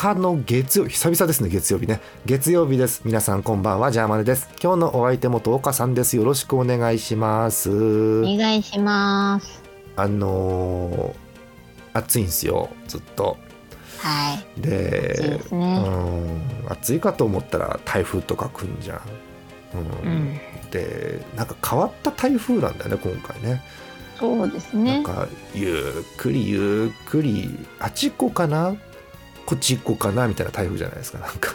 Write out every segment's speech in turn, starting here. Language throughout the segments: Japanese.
日の月曜日久々ですね月曜日ね。月曜日です。皆さんこんばんはジャーマネです。今日のお相手元岡さんです。よろしくお願いします。お願いします。あのー、暑いんですよ。ずっと。はい。で暑いですね。うん暑いかと思ったら台風とか来んじゃん、うん。うん。でなんか変わった台風なんだよね今回ね。そうですなんねかゆっくりゆっくりあっち行こうかなこっち行こうかなみたいな台風じゃないですかなんか、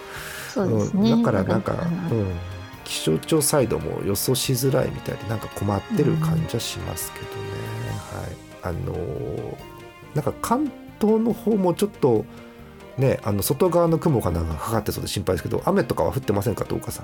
そうですね。うんだからなんか、ううん、気象庁サイドも予想しづらいみたいでなんか困ってる感じはしますけどね、はい。あのーなんか関東の方もちょっとねあの外側の雲かなんかかかってそうで心配ですけど雨とかは降ってませんかどうかさ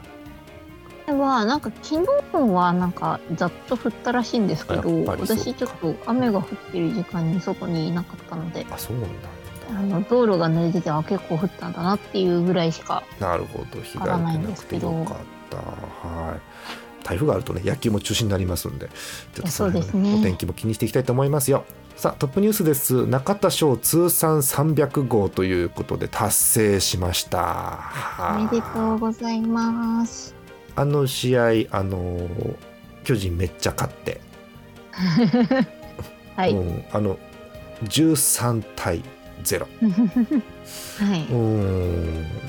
ん？はなんか昨日はなんかざっと降ったらしいんですけど私ちょっと雨が降ってる時間に外にいなかったので。あそうなんだあの道路が濡れててあ結構降ったんだなっていうぐらいしかなるほど被害出なくてよかった。はい。台風があるとね野球も中止になりますんでちょっとその辺そうですね。お天気も気にしていきたいと思いますよ。さあトップニュースです。中田翔通算300号ということで達成しました。おめでとうございます。あの試合あの巨人めっちゃ勝って、はい、うんあの13対0はい、う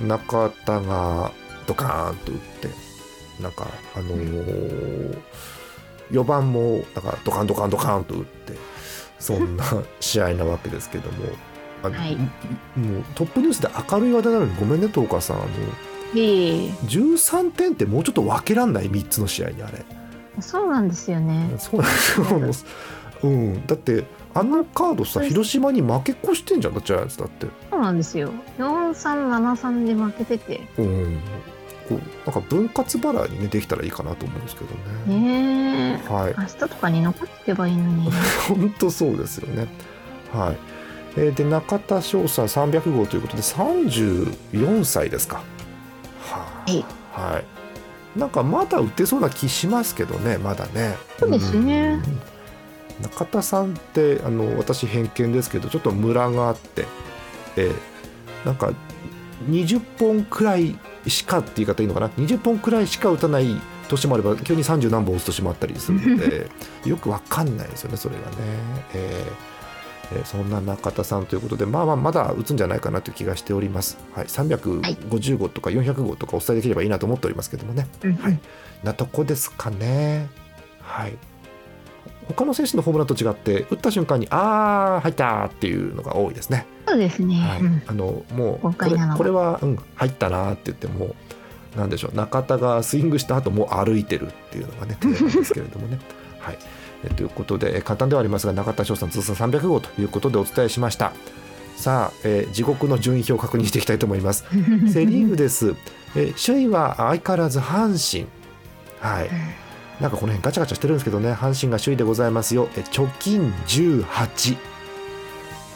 ん。中田がドカーンと打ってなんかあのー、4番もなんかドカンドカンドカンと打ってそんな 試合なわけですけどもあの、はい。もうトップニュースで明るい話題なのにごめんね東川さんあのええ。13点ってもうちょっと分けらんない3つの試合にあれ。そうなんですよね。そうなんですよ、うん、だってあのカードさ広島に負け越してんじゃんジャイアンツだって。そうなんですよ4373で負けててうん、こうなんか分割払いにねできたらいいかなと思うんですけどね。ねえはい、明日とかに残ってけばいいのに 本当そうですよね。はい。えーで中田翔さん300号ということで34歳ですか。ははいはい。なんかまだ打てそうな気しますけどね、まだね。そうですねうん中田さんってあの私偏見ですけどちょっとムラがあって、えーなんか20本くらいしかって言い方いいのかな？20本くらいしか打たない年もあれば急に30何本打つ年もあったりするので よくわかんないですよねそれがね、えーえーそんな中田さんということでまあまあまだ打つんじゃないかなという気がしております、はい、350号とか400号とかお伝えできればいいなと思っておりますけどもね。はい。なとこですかね。はい。他の選手のホームランと違って打った瞬間にあー入ったっていうのが多いですね。そうですね、はい。うんあのもう豪これこれはうん入ったなって言ってもなんでしょう中田がスイングした後もう歩いてるっていうのがね定番ですけれどもね。はい。えということでえ簡単ではありますが中田翔さん通算300号ということでお伝えしました。さあ、えー地獄の順位表を確認していきたいと思います。セ・リーグです。えー首位は相変わらず阪神。はい。なんかこの辺ガチャガチャしてるんですけどね、阪神が首位でございますよ。え貯金18。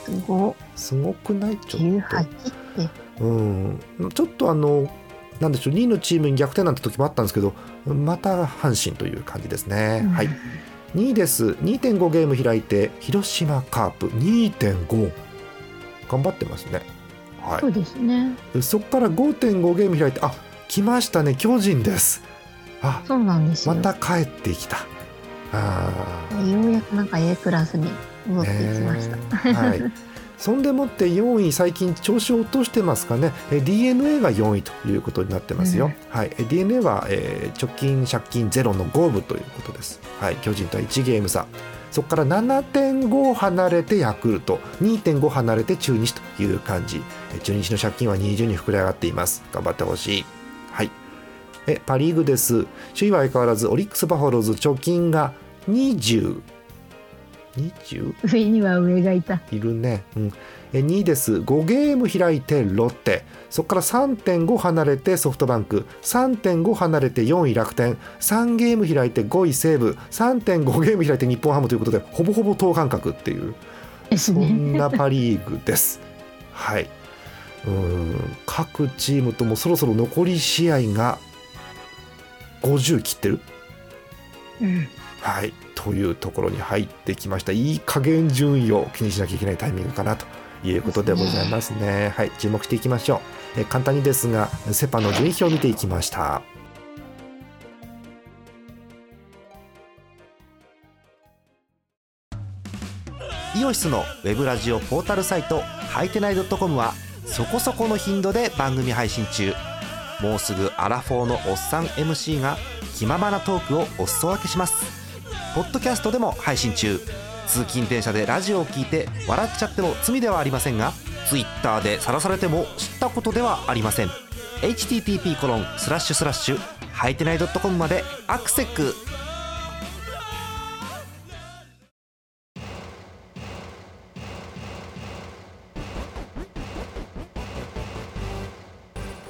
すごすごくない？ちょっ18ってと。うん。ちょっとあの、なんでしょう、2位のチームに逆転なんて時もあったんですけど、また阪神という感じですね。はい。2位です。2.5ゲーム開いて、広島カープ2.5。頑張ってますね。はいそ。うですねそこから5.5ゲーム開いて、あ来ましたね、巨人です。あそうなんですよ、また帰ってきた。あようやくなんか A クラスに戻ーってきました、ねはい。そんでもって4位、最近調子を落としてますかね。え DNA が4位ということになってますよ。はい。え DNA は、えー直近借金ゼロの5分ということです。はい。巨人とは1ゲーム差。そこから7.5離れてヤクルト、2.5離れて中日という感じ。え中日の借金は20に膨れ上がっています。頑張ってほしい。えパ・リーグです。首位は相変わらずオリックス・バファローズ貯金が20。20? 上には上がいた。いるね、うん、え2位です5ゲーム開いてロッテそこから3.5離れてソフトバンク3.5離れて4位楽天3ゲーム開いて5位西武3.5ゲーム開いて日本ハムということでほぼほぼ等間隔っていうそね。んなパ・リーグです。はい。うん各チームともそろそろ残り試合が50切ってる？うん。はい。というところに入ってきました。いい加減順位を気にしなきゃいけないタイミングかなということでございますね。はい。注目していきましょう。え簡単にですが、セ・パの順位表を見ていきました。イオシスのウェブラジオポータルサイトハイテナイドットコムはそこそこの頻度で番組配信中もうすぐアラフォーのおっさん MC が気ままなトークをお裾分けします。ポッドキャストでも配信中。通勤電車でラジオを聞いて笑っちゃっても罪ではありませんが Twitter で晒されても知ったことではありません。http コロンスラッシュスラッシュハイテナイドットコムまでアクセック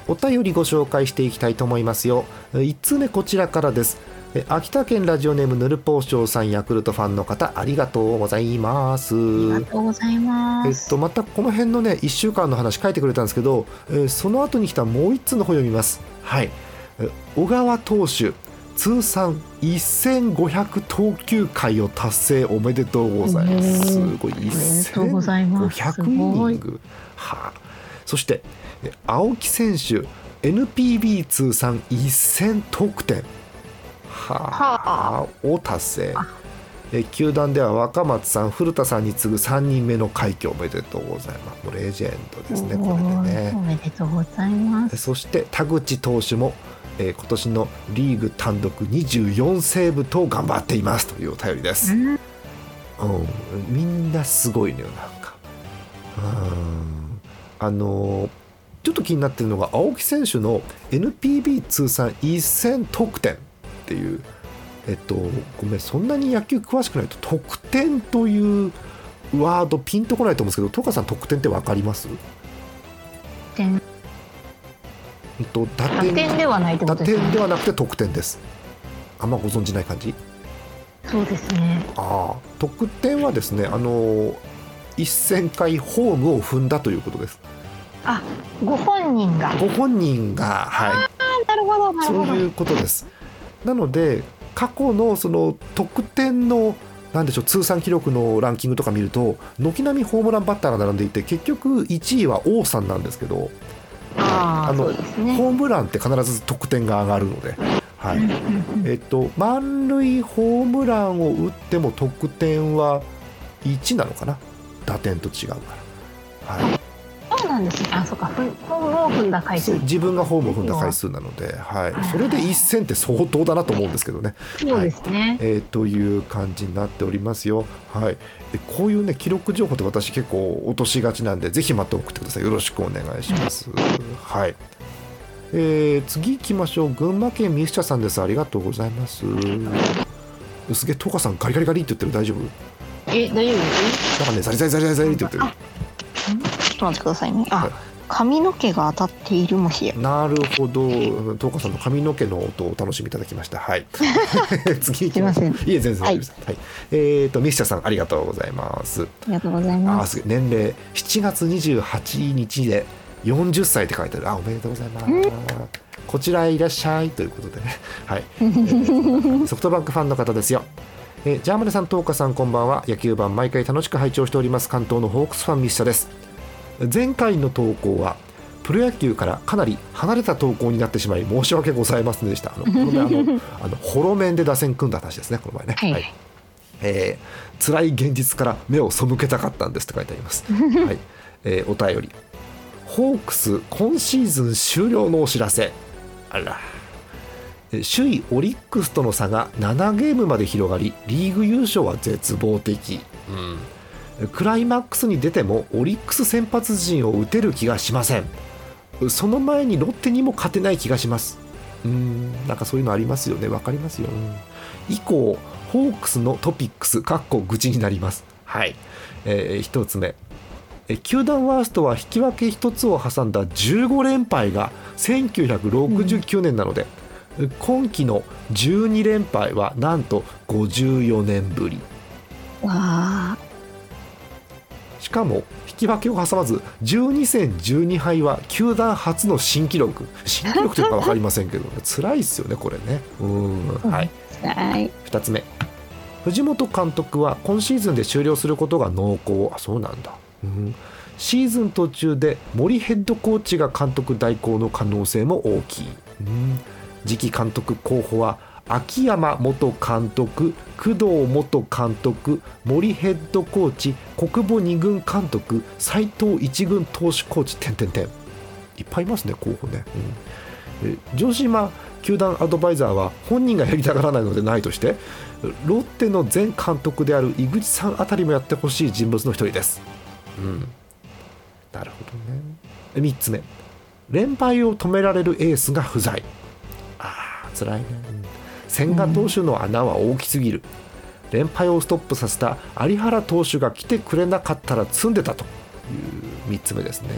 お便りご紹介していきたいと思いますよ。1通目こちらからです。え秋田県ラジオネームヌルポーショウさんヤクルトファンの方ありがとうございます。ありがとうございます。えっと、またこの辺のね1週間の話書いてくれたんですけど、えーその後に来たもう1つの方読みます。はい。え小川投手通算1500投球回を達成おめでとうございます。すごいおめでとうございます。1500イニングはあ。そしてえ青木選手 NPB 通算1000得点。はあを達成。え球団では若松さん古田さんに次ぐ3人目の快挙おめでとうございます。もうレジェンドですねこれでおねめでとうございます。そして田口投手も、えー今年のリーグ単独24セーブと頑張っていますというお便りです、うん。うん、みんなすごいのよなんか。うん。あのーちょっと気になってるのが青木選手の NPB 通算1000得点っていうえっとごめんそんなに野球詳しくないと得点というワードピンとこないと思うんですけどトカさん得点って分かります？点。うんと打打点ではないってこ打とですね。点ではなくて得点です。あんまご存じない感じ？そうですね。ああ得点はですねあの1000回ホームを踏んだということですあ、ご本人が。ご本人がはい。なるほどなるほど。そういうことです。なので過去のその得点のなんでしょう通算記録のランキングとか見ると軒並みホームランバッターが並んでいて結局1位は王さんなんですけどあのね。ホームランって必ず得点が上がるので、はい。えっと、満塁ホームランを打っても得点は1なのかな。打点と違うから、はい、なんですね。あ、そうか。ホームを踏んだ回数そう。自分がホームを踏んだ回数なので、はい、それで1000って相当だなと思うんですけどね。そうですね。えーという感じになっておりますよ。はい、でこういうね記録情報って私結構落としがちなんでぜひまた送ってください。よろしくお願いします。はい。えー次行きましょう。群馬県ミスチャさんです。ありがとうございます。すげえトカさんガリガリガリって言ってる大丈夫？え、大丈夫なんかねザリザリザリザリって言ってる。っと待ってくださいね。はいあ、髪の毛が当たっているもしや。なるほど。トカさんの髪の毛の音をお楽しみいただきました。はい。次行きましょう。すいえ全然大丈夫です。はい。えっとミスチャさんありがとうございます。ありがとうございあます。年齢7月28日で40歳って書いてあるあおめでとうございます、こちらへいらっしゃいということでねはい、えーソフトバンクファンの方ですよえージャーマネさん、トーカさん、こんばんは。野球版、毎回楽しく拝聴しております。関東のホークスファン、ミッシャです。前回の投稿は、プロ野球からかなり離れた投稿になってしまい、申し訳ございませんでした。あの、この前、あの、あの、ホロメンで打線組んだ話ですね、この前ね。はいえー辛い現実から目を背けたかったんですと書いてあります。はい、えーお便り。ホークス今シーズン終了のお知らせ。あら。えー首位オリックスとの差が7ゲームまで広がりリーグ優勝は絶望的、うん、クライマックスに出てもオリックス先発陣を打てる気がしません。その前にロッテにも勝てない気がします。うんなんかそういうのありますよね。わかりますよ、うん。以降ホークスのトピックスかっこ愚痴になります。はい、えー、1つ目。球団ワーストは引き分け1つを挟んだ15連敗が1969年なので、今季の12連敗はなんと54年ぶり。わあしかも引き分けを挟まず12戦12敗は球団初の新記録。新記録というか分かりませんけど、ね、辛いですよねこれね。うん。はい。はい。2つ目。藤本監督は今シーズンで終了することが濃厚。あそうなんだ、うん、シーズン途中で森ヘッドコーチが監督代行の可能性も大きい、うん、次期監督候補は秋山元監督工藤元監督森ヘッドコーチ国母二軍監督斉藤一軍投手コーチ点々点いっぱいいますね候補ね、うん城島球団アドバイザーは本人がやりたがらないのでないとしてロッテの前監督である井口さんあたりもやってほしい人物の一人です。うん、なるほどね。3つ目連敗を止められるエースが不在。ああ辛いね。うん千賀投手の穴は大きすぎる。連敗をストップさせた有原投手が来てくれなかったら積んでたと。いう3つ目ですね。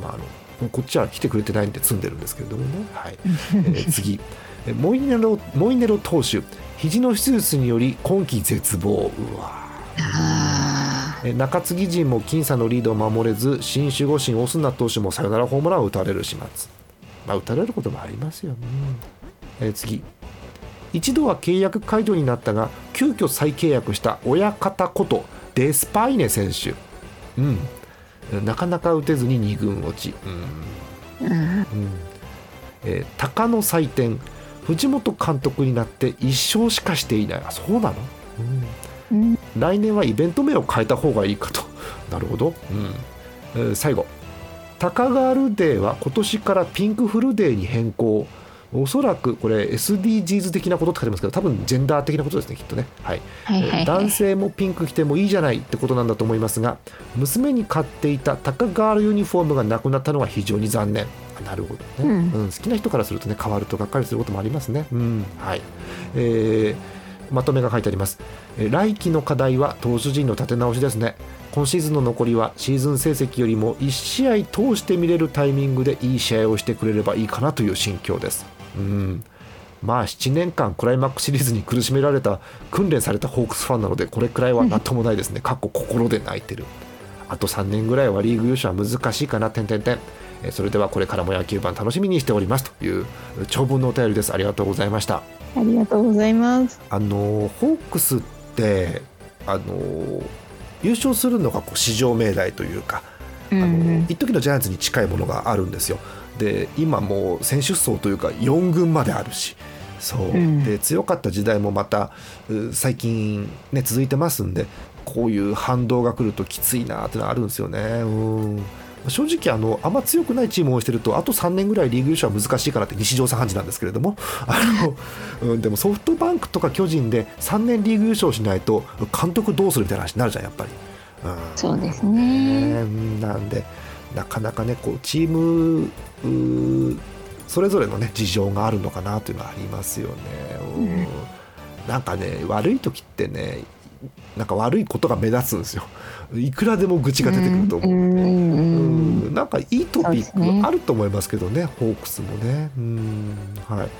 まあ、あのこっちは来てくれてないんで積んでるんですけれどもね。はい。えー 次。えモイネロモイネロ投手肘の手術により今季絶望。うわ中継ぎ陣も僅差のリードを守れず新守護神オスナ投手もサヨナラホームランを打たれる始末。まあ打たれることもありますよね、えー次一度は契約解除になったが急遽再契約した親方ことデスパイネ選手。うん。なかなか打てずに2軍落ち。うん。ーうん。うんえー鷹の祭典。藤本監督になって1勝しかしていない。あそうなの、うん。うん。来年はイベント名を変えた方がいいかと。なるほど、うん。えー最後。タカガールデーは今年からピンクフルデーに変更おそらくこれ SDGs 的なことって書いてますけど多分ジェンダー的なことですねきっとね。はい。はいはいはい。男性もピンク着てもいいじゃないってことなんだと思いますが娘に買っていたタカガールユニフォームがなくなったのは非常に残念。あなるほどね、うん。うん好きな人からするとね変わるとがっかりすることもありますね、うん。はい。えーまとめが書いてあります。えー来季の課題は投手陣の立て直しですね。今シーズンの残りはシーズン成績よりも1試合通して見れるタイミングでいい試合をしてくれればいいかなという心境ですうん。まあ7年間クライマックスシリーズに苦しめられた訓練されたホークスファンなのでこれくらいはなんともないですね。かっこ心で泣いてる。あと3年ぐらいはリーグ優勝は難しいかな。点々点えーそれではこれからも野球盤楽しみにしておりますという長文のお便りです。ありがとうございました。ありがとうございます。あのホークスってあの優勝するのがこう至上命題というかあのうん。一時のジャイアンツに近いものがあるんですよ。で今もう選手層というか4軍まであるしそう、うんで強かった時代もまたう最近、ね、続いてますんでこういう反動が来るときついなってのはあるんですよね。うん正直あのあんま強くないチームをしてるとあと3年ぐらいリーグ優勝は難しいかなって西条さん判事なんですけれどもあの、うん、でもソフトバンクとか巨人で3年リーグ優勝しないと監督どうするみたいな話になるじゃんやっぱり。うんそうですね。ねなんでなかなかねこうチームそれぞれのね事情があるのかなというのはありますよね。うんなんかね悪い時ってねなんか悪いことが目立つんですよ。いくらでも愚痴が出てくると思う。うんうんなんかいいトピックあると思いますけどねホークスもね。うんはいと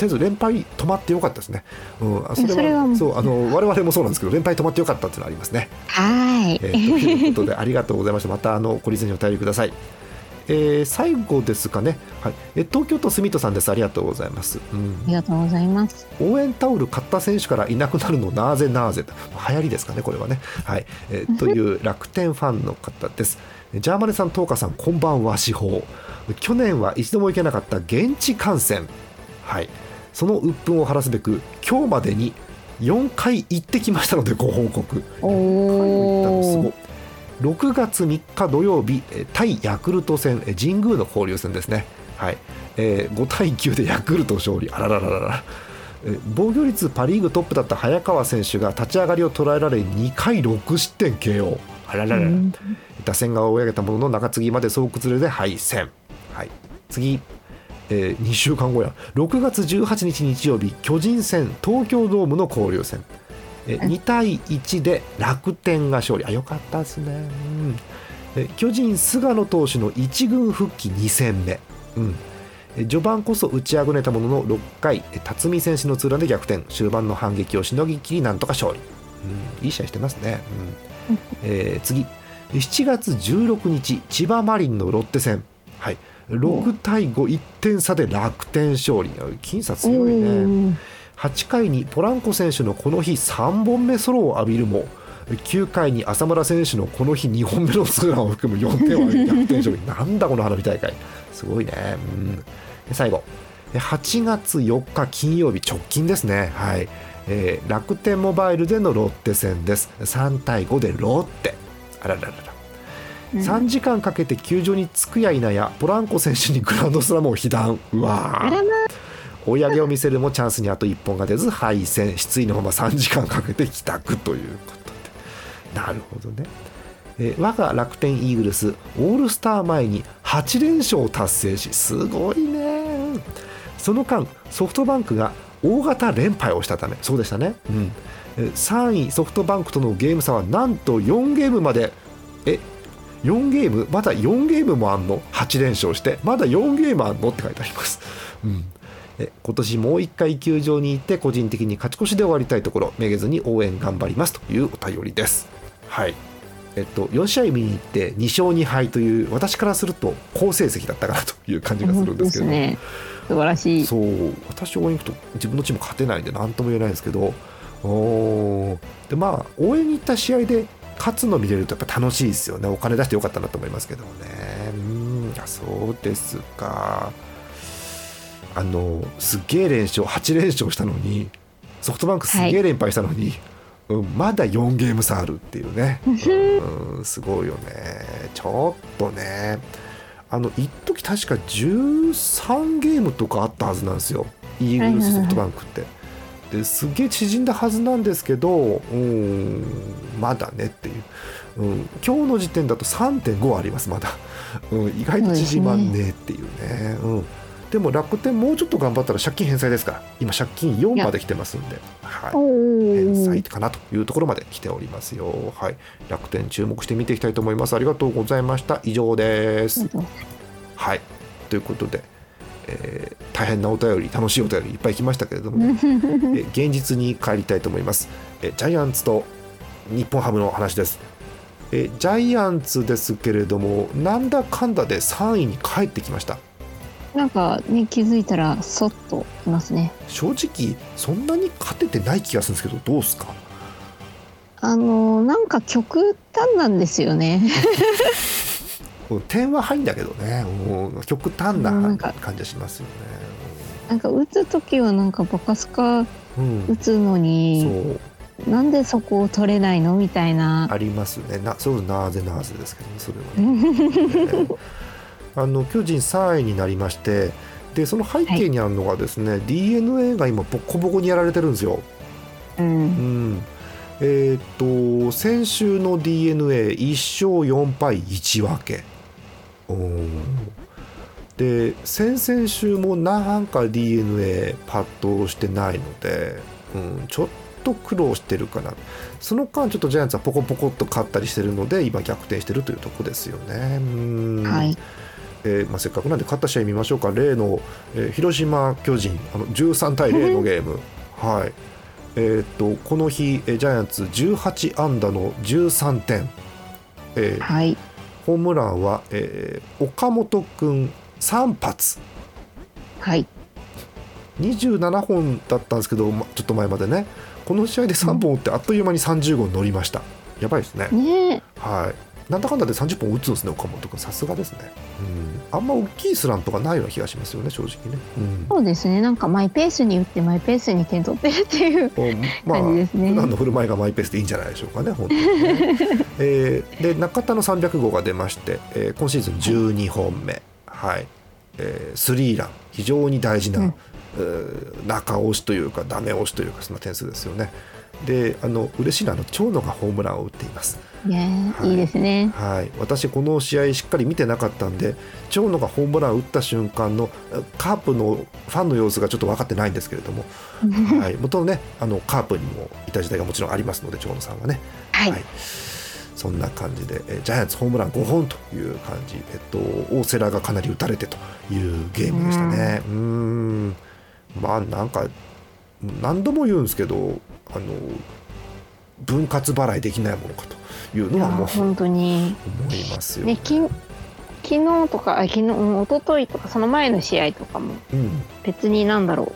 りあえず連敗止まってよかったですね。うん、あそれはそれはそうあの我々もそうなんですけど連敗止まってよかったっていうのはありますね。はい。えーということでありがとうございました。またあの懲りずにお便りください。えー最後ですかね、はい、えー東京都住戸さんです。ありがとうございます。うんありがとうございます。応援タオル買った選手からいなくなるのなぜなぜと流行りですかねこれはね。はい、えーという楽天ファンの方です。ジャーマネさん、トーカさん、こんばんは、司法。去年は一度も行けなかった現地観戦。はい、その鬱憤を晴らすべく、今日までに4回行ってきましたのでご報告。お行ったのすごおい。6月3日土曜日、えー対ヤクルト戦、えー神宮の交流戦ですね、はい。えー5対9でヤクルト勝利、あららららら、えー防御率パ・リーグトップだった早川選手が立ち上がりを捉えられ、2回6失点 KO、あらららら、うん。打線が追い上げたものの中継ぎまで総崩れで敗戦、はい、次、えー2週間後や。6月18日日曜日巨人戦東京ドームの交流戦、えーはい2対1で楽天が勝利。あよかったですね、うん。えー巨人菅野投手の1軍復帰2戦目、うん。えー序盤こそ打ちあぐねたものの6回えー辰巳選手のツーランで逆転。終盤の反撃をしのぎきりなんとか勝利、うん、いい試合してますね、うん。えー次。7月16日千葉マリンのロッテ戦、はい、6対51点差で楽天勝利。僅差強いね。おー。8回にポランコ選手のこの日3本目ソロを浴びるも9回に浅村選手のこの日2本目のツーランを含む4点を挙げ逆転勝利。なんだこの花火大会。すごいね、うん、で最後。8月4日金曜日直近ですね。はい、えー楽天モバイルでのロッテ戦です。3対5でロッテ。あららららうん。3時間かけて球場に着くや否やポランコ選手にグランドスラムを被弾。うわ追い上げを見せるもチャンスにあと1本が出ず敗戦。失意のまま3時間かけて帰宅ということで。なるほどね、えー我が楽天イーグルスオールスター前に8連勝を達成しすごいね。その間ソフトバンクが大型連敗をしたため。そうでしたね、うん、えー3位ソフトバンクとのゲーム差はなんと4ゲームまで。え4ゲームまだ4ゲームもあんの？8連勝してまだ4ゲームあんの？って書いてあります、うん、え今年もう1回球場に行って個人的に勝ち越しで終わりたいところめげずに応援頑張ります。というお便りです。はい。えっと、4試合見に行って2勝2敗という私からすると好成績だったかなという感じがするんですけどすね。素晴らしい。そう。私応援行くと自分のチーム勝てないんで何とも言えないんですけど。おー。でまあ応援に行った試合で勝つの見れるとやっぱ楽しいですよね。お金出してよかったなと思いますけどもね。うん。あそうですか。あのすっげえ連勝8連勝したのにソフトバンクすっげえ連敗したのに、うん、まだ4ゲーム差あるっていうね、うん、すごいよね。ちょっとね。あの一時確か13ゲームとかあったはずなんですよ。イーグルスソフトバンクって。ですげえ縮んだはずなんですけどうんまだねっていう、うん、今日の時点だと3.5ありますまだ、うん、意外と縮まんねえっていうね。うん、でも楽天もうちょっと頑張ったら借金返済ですから今借金4まで来てますんで、はい、お返ー済かなというところまで来ておりますよ。はい、楽天注目して見ていきたいと思います。ありがとうございました。以上です。はい、ということで、えー大変なお便り、楽しいお便りいっぱい来ましたけれども、えー現実に帰りたいと思います。えージャイアンツと日本ハムの話です。えージャイアンツですけれども、なんだかんだで3位に帰ってきました。なんかね気づいたらそっといますね正直、そんなに勝ててない気がするんですけど、どうですか？あのなんか極端なんですよねうん 点は入んだけどね、うん極端な感じがしますよなんか打つ時はなんかバカスカね。うん。打つのにそう。なんでそこを取れないの？みたいな。ありますね。なそうなぜなぜですけどねそれはね。ね あの巨人3位になりましてでその背景にあるのがですね、d n a が今ボコボコにやられてるんですよ。ううん。んえーっと先週の d n a 1勝4敗1分け。で先々週もなんか d n a パッとしてないので、うん、ちょっと苦労してるかな。その間ちょっとジャイアンツはポコポコっと勝ったりしてるので今逆転してるというとこですよね。うん。はい。えーまあ、せっかくなんで勝った試合見ましょうか。例の、えー広島巨人あの13対0のゲーム。はい。えーっとこの日えージャイアンツ18安打の13点、えーはいホームランは、えー岡本君3発。はい。27本だったんですけど、まちょっと前までね。この試合で3本打ってあっという間に30号に乗りました。やばいですね。ねはいなんだかんだで30本打つんですね岡本君。さすがですね、うん、あんま大きいスランプがないような気がしますよね正直ね、うん。そうですね。なんかマイペースに打ってマイペースに点取ってるっていうおまあ感じですね。普段の振る舞いがマイペースでいいんじゃないでしょうかね本当にね、えーで中田の300号が出まして、えー今シーズン12本目。はい、えースリーラン。非常に大事な、うん。中押しというかダメ押しというかそんな点数ですよね。であの嬉しいのはあの長野がホームランを打っています。ねはい。いいですね。はい、私この試合しっかり見てなかったんで長野がホームランを打った瞬間のカープのファンの様子がちょっと分かってないんですけれども、はい、元のねあのカープにもいた時代がもちろんありますので長野さんはね、はい。そんな感じでえジャイアンツホームラン5本という感じ、えっと、大瀬良がかなり打たれてというゲームでしたね。うーん。まあなんか何度も言うんですけどあの分割払いできないものかというのはもう本当に。思いますよね。ねき昨日とかあ昨日うん一昨日とかその前の試合とかもうん。別になんだろ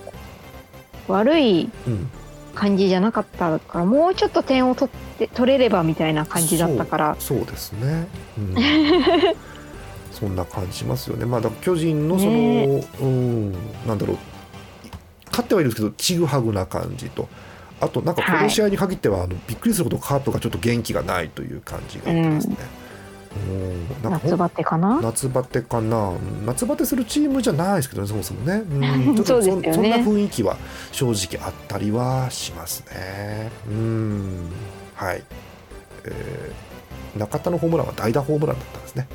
う。悪いうん。感じじゃなかったからもうちょっと点を取って取れればみたいな感じだったから。そうですね、うん、そんな感じしますよね。まあだ巨人のその、ね。うんなんだろう。勝ってはいるんですけどちぐはぐな感じとあとなんかこの試合に限っては、あのびっくりするほどカープがちょっと元気がないという感じがあってですね、うん。夏バテかな？夏バテかな？夏バテするチームじゃないですけどねそもそもね、うん、ちょっとそんな雰囲気は正直あったりはしますね。うん。はい、えー中田のホームランは代打ホームランだったんですね。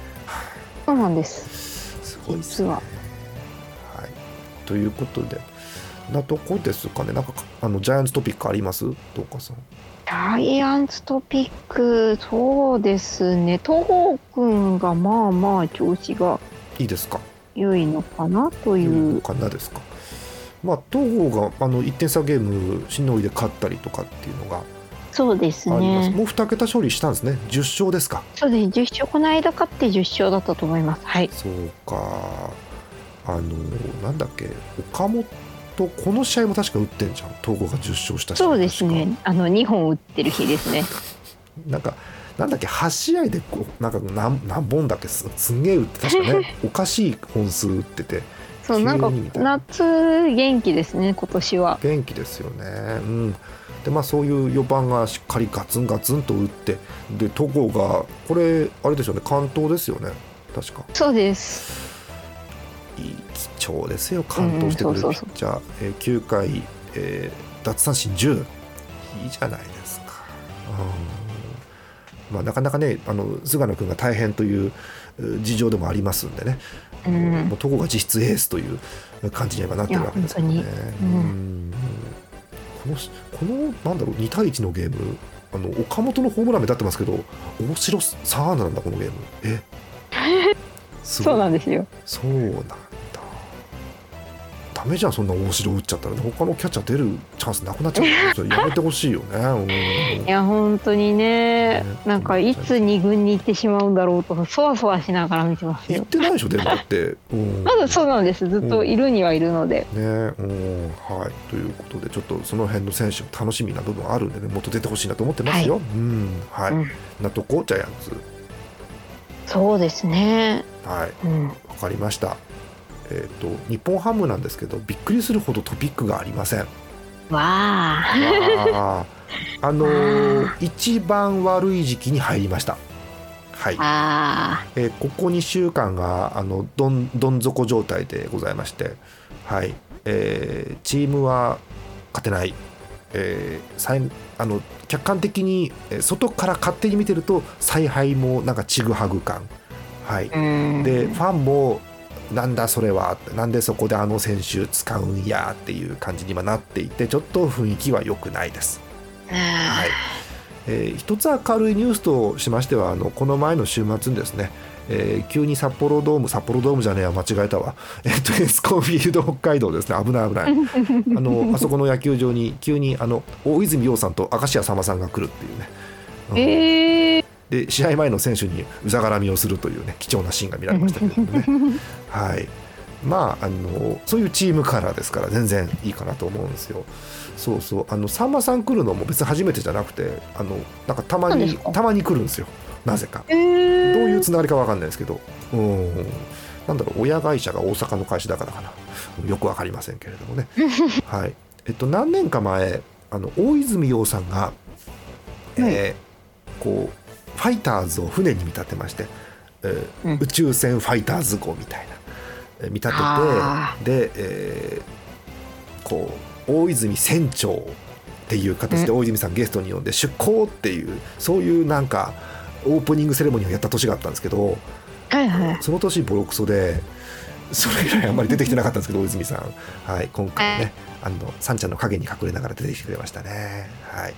そうなんです。すごいですね。はい。ということでなとこですかね。なんかあのジャイアンツトピックあります？どうかさん。ジャイアンツトピックそうですね。東郷君がまあまあ調子がいいですか？良いのかなという、かなですか？まあ東郷があの1点差ゲームしのいで勝ったりとかっていうのがそうです。ね。もう2桁勝利したんですね。10勝ですか？そうです。10勝この間勝って10勝だったと思います。はい。そうか。あのなんだっけ？岡本この試合も確か打ってんじゃん。東郷が10勝したし。そうです確ねあの2本打ってる日ですねか。なんかなんだっけ8試合でこうなんか何何本だっけすすんげえ打って確かね おかしい本数打っててそうなんか夏元気ですね今年は元気ですよね。うん。でまあそういう4番がしっかりガツンガツンと打ってで戸郷がこれあれですよね関東ですよね確か。そうです貴重ですよ完投してくれるピッチャー、えー9回、えー奪三振10いいじゃないですか、うん。まあ、なかなかねあの菅野君が大変というう事情でもありますんでね、うん。もう戸郷が実質エースという感じには今なってるわけですよね。このこのなんだろう2対1のゲームあの岡本のホームラン目立ってますけど大城サーなんだこのゲーム。え？そうなんですよ。そうなんだ。ダメじゃんそんな大城打っちゃったら、ね、他のキャッチャー出るチャンスなくなっちゃう やめてほしいよね。いや本当にね。ね。なんかいつ2軍に行ってしまうんだろうとそわそわしながら見てます言っよてないでしょでもだって。うん。まだそうなんです。ずっといるにはいるので、ね。うん。はい、ということでちょっとその辺の選手も楽しみな部分あるんでねもっと出てほしいなと思ってますよ。うん。はい、うん。なとこジャイアンツそうですね。はい。うん。わかりました。えっ、と日本ハムなんですけどびっくりするほどトピックがありません。わあ。あ。のー一番悪い時期に入りました。はい、あえーここ2週間があのどんどん底状態でございまして、はい。えーチームは勝てない、えーさいあの客観的にえー外から勝手に見てると采配もなんかちぐはぐ感、はい、でファンもなんだそれはなんでそこであの選手使うんやっていう感じに今なっていてちょっと雰囲気は良くないです。はいえー一つ明るいニュースとしましてはあのこの前の週末にですね、えー急に札幌ドーム札幌ドームじゃねえや間違えたわ、えっとエスコンフィールド北海道ですね。危ない危ない。あのあそこの野球場に急にあの大泉洋さんと明石家さんまさんが来るっていうね、うん。えー、で試合前の選手にうざがらみをするというね貴重なシーンが見られましたけれどもね。はい。まああのそういうチームカラーですから全然いいかなと思うんですよそうそう。あのさんまさん来るのも別に初めてじゃなくてあのなんかたまにたまに来るんですよ。なぜか。えー、どういうつながりかわかんないですけど。うん。なんだろう。親会社が大阪の会社だからかな。よくわかりませんけれどもね。はい。えっと何年か前あの大泉洋さんが、えーこうファイターズを船に見立てまして、えーうん。宇宙船ファイターズ号みたいな、えー見立あててで、えーこう大泉船長っていう形で大泉さんゲストに呼んで出航っていうそういうなんかオープニングセレモニーをやった年があったんですけどはいはい。その年ボロクソでそれ以来あんまり出てきてなかったんですけど大泉さん、はい、今回ねあのサンちゃんの影に隠れながら出てきてくれましたね。はい。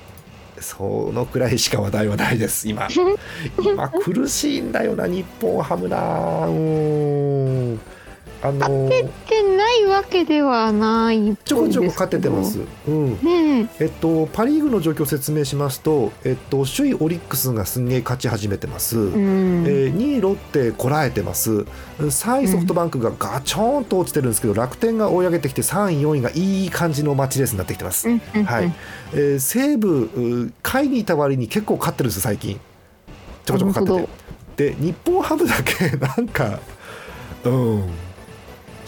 そのくらいしか話題はないです今。今苦しいんだよな日本ハムなうんあの出てないわけではないっちょこちょこ勝ててます。うん。ねえ。っと、パ・リーグの状況を説明しますと、えっと、首位オリックスがすんげえ勝ち始めてます、え。うん。えー2位ロッテこらえてます。3位ソフトバンクがガチョーンと落ちてるんですけど、楽天が追い上げてきて3位4位がいい感じのマッチレースになってきてます、うんうんはい。えー西武う下位にいた割に結構勝ってるんですよ最近。ちょこちょこ勝ってて。で日本ハムだけなんかうん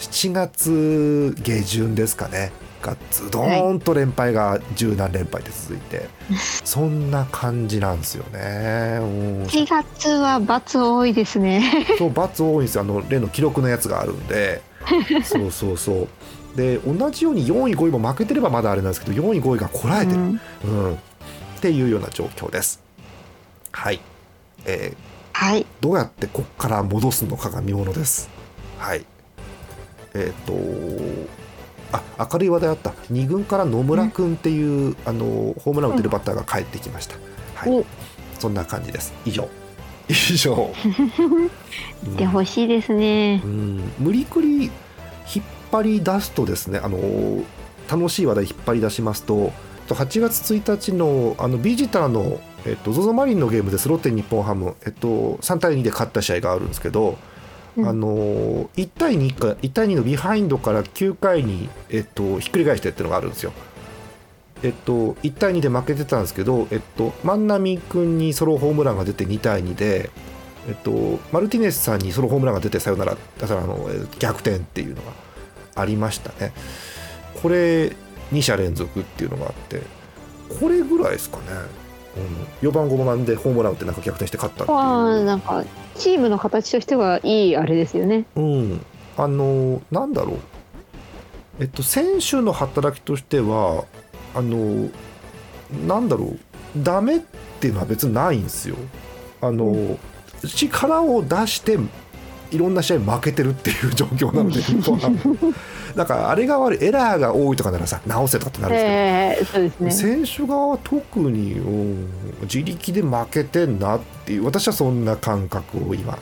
7月下旬ですかね。がズドーンと連敗が十何連敗で続いて、そんな感じなんですよね。うん。1月は罰多いですね。そう罰多いんですよ。あの例の記録のやつがあるんで。そうそうそう。で同じように4位5位も負けてればまだあれなんですけど4位5位がこらえてる、うん。うん。っていうような状況です。はい、えーはい。どうやってこっから戻すのかが見ものです。はいえっ、とあ明るい話題あった。2軍から野村君っていう、あのホームラン打てるバッターが帰ってきました、はい。おそんな感じです。以上。以上。で欲しいですね。う。ん。無理くり引っ張り出すとですねあの楽しい話題引っ張り出しますと8月1日のあのビジターの、えっと、ZOZO マリンのゲームでスロッテ日本ハム、えっと、3対2で勝った試合があるんですけど、あの1対2か1対2のビハインドから9回に、えっと、ひっくり返してっていうのがあるんですよ。えっと、1対2で負けてたんですけど、えっと、万波君にソロホームランが出て2対2で、えっと、マルティネスさんにソロホームランが出てサヨナラだからあの逆転っていうのがありましたね。これ2者連続っていうのがあってこれぐらいですかね、うん、4番5番でホームラン打ってなんか逆転して勝ったっていう。まあなんかチームの形としてはいいあれですよね。うん、あのなんだろう、えっと、選手の働きとしてはあのなんだろうダメっていうのは別にないんですよ。あの、力を出していろんな試合負けてるっていう状況なので、だからあれが悪いエラーが多いとかならさ直せとかってなるんですけど。ええそうですね。選手側は特に、うん自力で負けてんなっていう私はそんな感覚を今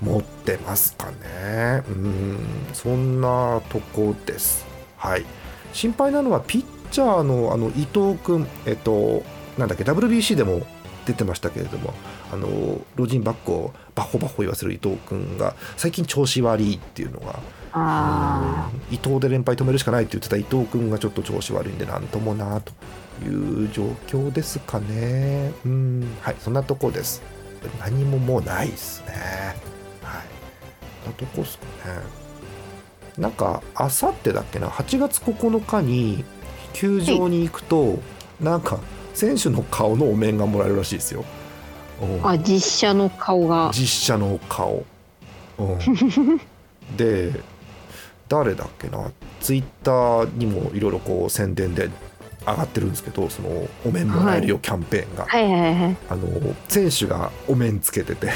持ってますかねうんそんなとこですはい心配なのはピッチャーのあの伊藤君えっとなんだっけ WBC でも出てましたけれどもあの老人バッグをバッホバッホ言わせる伊藤君が最近調子悪いっていうのがあ伊藤で連敗止めるしかないって言ってた伊藤君がちょっと調子悪いんでなんともなという状況ですかね。うんはいそんなとこです。何ももうないですね。はい。そんなとこですかね。なんかあさってだっけな8月9日に球場に行くとなんか選手の顔のお面がもらえるらしいですよ。うんあ。あ実写の顔が。実写の顔、うん、で誰だっけな。ツイッターにもいろいろこう宣伝で上がってるんですけどそのお面もらえるよキャンペーンが、はいはいはい。あの選手がお面つけてて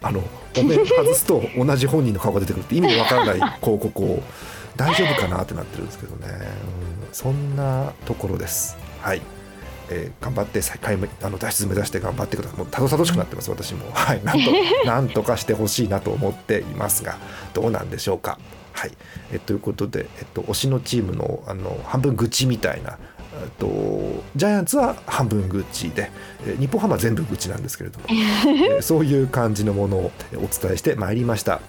あのお面外すと同じ本人の顔が出てくるって意味わからない広告を 大丈夫かなってなってるんですけどね、うん、そんなところです。はい、えー頑張って再開あの脱出目指して頑張ってください。もうたどたどしくなってます私も。はい。なんと なんとかしてほしいなと思っていますがどうなんでしょうか。はい、えということで、えっと、推しのチームのあの半分愚痴みたいなえっと、ジャイアンツは半分愚痴で、えー日本ハムは全部愚痴なんですけれども、えーそういう感じのものをえーお伝えしてまいりました。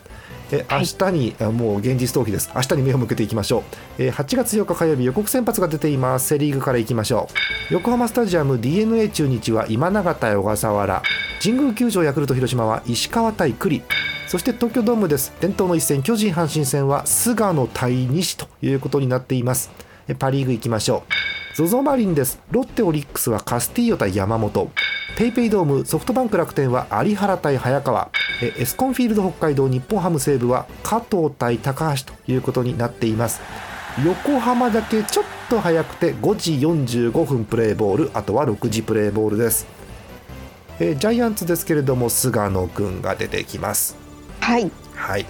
えー明日に、あもう現実逃避です。明日に目を向けていきましょう。えー8月4日火曜日予告先発が出ています。セ・リーグからいきましょう。横浜スタジアム d n a 中日は今永対小笠原。神宮球場ヤクルト広島は石川対九里。そして東京ドームです。伝統の一戦巨人阪神戦は菅野対西ということになっています。えパ・リーグ行きましょう。ZOZO マリンです。ロッテオリックスはカスティーヨ対山本。ペイペイドームソフトバンク楽天は有原対早川。えエスコンフィールド北海道日本ハム西武は加藤対高橋ということになっています。横浜だけちょっと早くて5時45分プレーボールあとは6時プレーボールです、えージャイアンツですけれども菅野くんが出てきますはい。はい、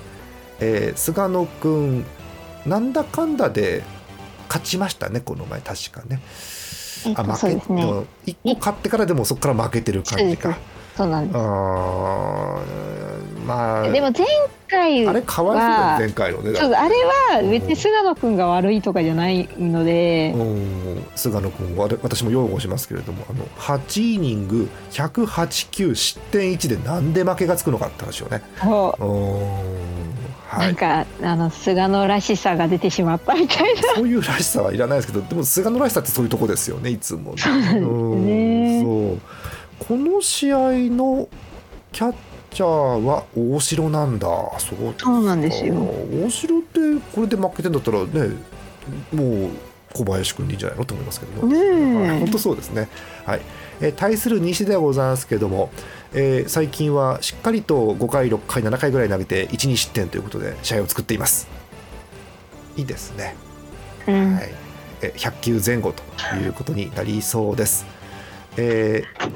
えー菅野くんなんだかんだで勝ちましたねこの前確かね。えっと、そうですね。1個勝ってからでもそこから負けてる感じか。そうなんです。あーまあでも前回あれかわいそう前回のねあれは別に菅野くんが悪いとかじゃないので、うん。菅野君は私も擁護しますけれどもあの8イニング108球失点1でなんで負けがつくのかって話をねはい。なんかあの菅野らしさが出てしまったみたいな。そういうらしさはいらないですけどでも菅野らしさってそういうとこですよねいつもね。そうなんですこの試合のキャッチャーは大城なんだ。そうそうなんですよ。大城ってこれで負けてんだったらねもう小林君でいいんじゃないのと思いますけどねはい本当そうですね。はい。えー対する西ではございますけども、えー最近はしっかりと5回、6回、7回ぐらい投げて1、2失点ということで試合を作っています。いいですね。うんはい。えー100球前後ということになりそうです。えー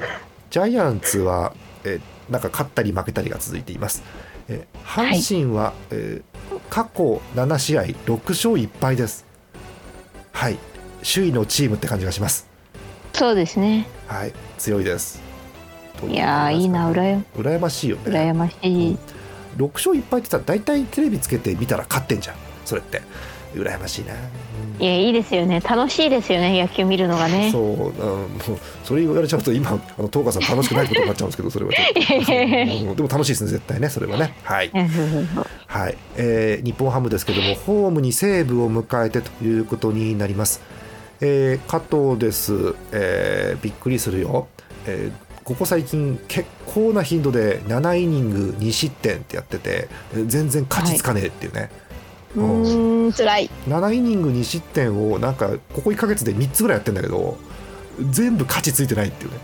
ジャイアンツは、えーなんか勝ったり負けたりが続いています。えー阪神は、えー過去7試合6勝1敗です。はい。首位のチームって感じがします。そうですね。はい、強いです。いやーいいな羨羨ましいよね。羨ましい。6勝1敗ってさ、大体テレビつけて見たら勝ってんじゃん。それって羨ましいな。いやいいですよね。楽しいですよね野球見るのがね。そう、うん、もうそれ言われちゃうと今あの東川さん楽しくないことになっちゃうんですけど、それは でも楽しいですね絶対ねそれはね。はい。はい、えー日本ハムですけどもホームに西武を迎えてということになります、えー加藤です、えーびっくりするよ、えーここ最近結構な頻度で7イニング2失点ってやっててえー全然勝ちつかねえっていうね、うーん辛い。7イニング2失点をなんかここ1か月で3つぐらいやってんだけど全部勝ちついてないっていうね、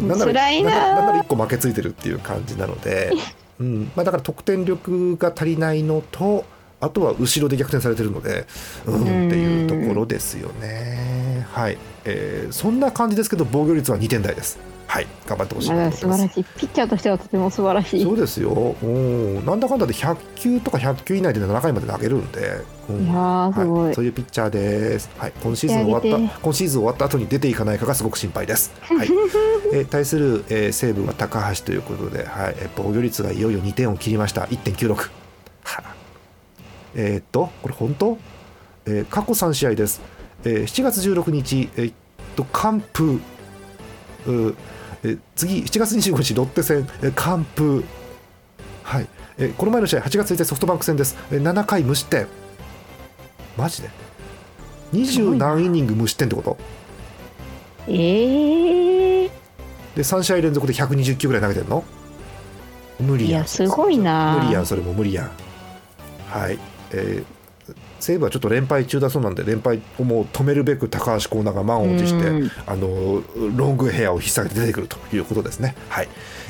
うん。なんなら辛いななんなら1個負けついてるっていう感じなので、うんまあ、だから得点力が足りないのとあとは後ろで逆転されてるので、うん、っていうところですよね。はい、えーそんな感じですけど防御率は2点台です。はい、頑張ってほしいな。素晴らしい。ピッチャーとしてはとても素晴らしい。そうですよ。うん、なんだかんだで100球とか100球以内で7回まで投げるんで、うんいやーすごいはい、そういうピッチャーです。はい、今シーズン終わってた今シーズン終わった後に出ていかないかがすごく心配です。はい。えー対する、えー西武は高橋ということで、はい、えー防御率がいよいよ2点を切りました。1.96。はあえーっとこれ本当？えー過去3試合です。えー7月16日、えーっと完封。えー次7月25日ロッテ戦、えー完封。はい。えーこの前の試合8月1日ソフトバンク戦です。えー7回無失点。マジで？20何イニング無失点ってこと？えー、で3試合連続で120球ぐらい投げてるの？無理やん。いやすごいな。無理やんそれも。無理やん。はい。えー西武はちょっと連敗中だそうなんで連敗をもう止めるべく高橋光成が満を持してうん。あのロングヘアを引っ提げて出てくるということですね。はい、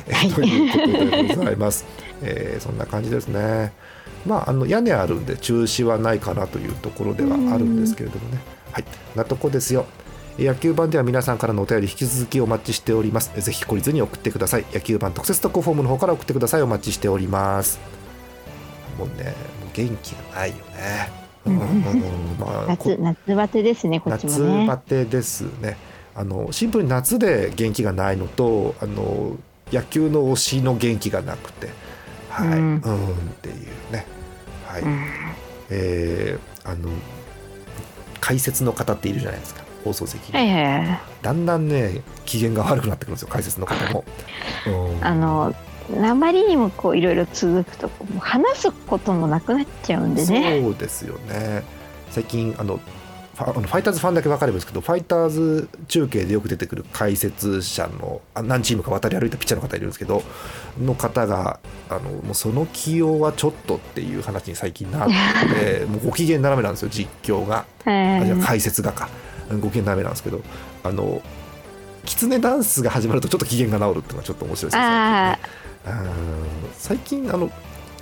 えーはい。ということでございます、えーそんな感じですね。まああの屋根あるんで中止はないかなというところではあるんですけれどもね。はい。なとこですよ。野球版では皆さんからのお便り引き続きお待ちしております。ぜひ懲りずに送ってください。野球版特設特攻フォームの方から送ってください。お待ちしております。もうね元気がないよね。夏夏バテですねこっち夏もね。バテですね。あのシンプルに夏で元気がないのとあの野球の推しの元気がなくて。はい、う、うんんっていうね。はい、うん。えーあの解説の方っているじゃないですか。放送席はいはい。だんだんね機嫌が悪くなってくるんですよ解説の方も、うん。あのあまりにもこういろいろ続くともう話すこともなくなっちゃうんでね。そうですよね。最近あのファあのファイターズファンだけ分かればですけどファイターズ中継でよく出てくる解説者のあ何チームか渡り歩いたピッチャーの方いるんですけどの方があのもうその起用はちょっとっていう話に最近なって もうご機嫌斜めなんですよ実況が。あ解説がか。ご機嫌斜めなんですけどあのキツネダンスが始まるとちょっと機嫌が治るっていうのはちょっと面白いですいね最近あの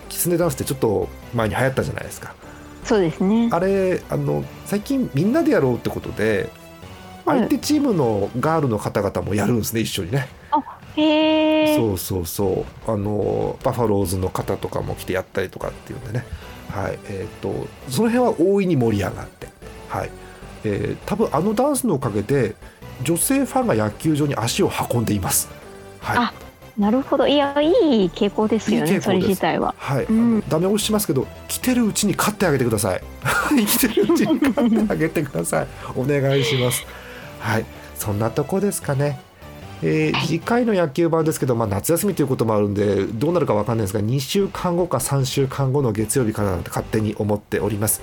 キツネダンスってちょっと前に流行ったじゃないですかあそうですね。あれあの最近みんなでやろうってことではい相手チームのガールの方々もやるんですね一緒にね。へえ。そうそうそうあのバファローズの方とかも来てやったりとかっていうんでね、はいえー、とその辺は大いに盛り上がって、はいえー多分あのダンスのおかげで女性ファンが野球場に足を運んでいます。はいあなるほど。いや、いい傾向ですよね。いいそれ自体は。はい、ダメ押ししますけど来てるうちに勝ってあげてください。来てるうちに勝ってあげてください。お願いします。はい。そんなとこですかね。えー次回の野球版ですけど、まあ、夏休みということもあるんでどうなるかわかんないですが2週間後か3週間後の月曜日からなんて勝手に思っております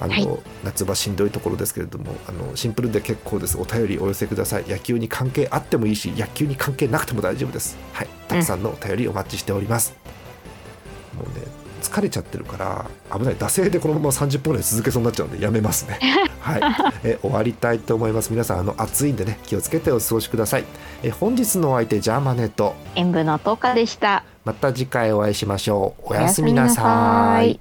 あの、はい。夏場しんどいところですけれどもあのシンプルで結構です。お便りお寄せください。野球に関係あってもいいし野球に関係なくても大丈夫です。はい。たくさんのお便りお待ちしております、もうね疲れちゃってるから危ない。惰性でこのまま30分ぐらい続けそうになっちゃうんでやめますね。はい。え終わりたいと思います。皆さんあの暑いんでね気をつけてお過ごしください。え本日のお相手ジャーマネと演舞の10日でした。また次回お会いしましょう。おやすみなさい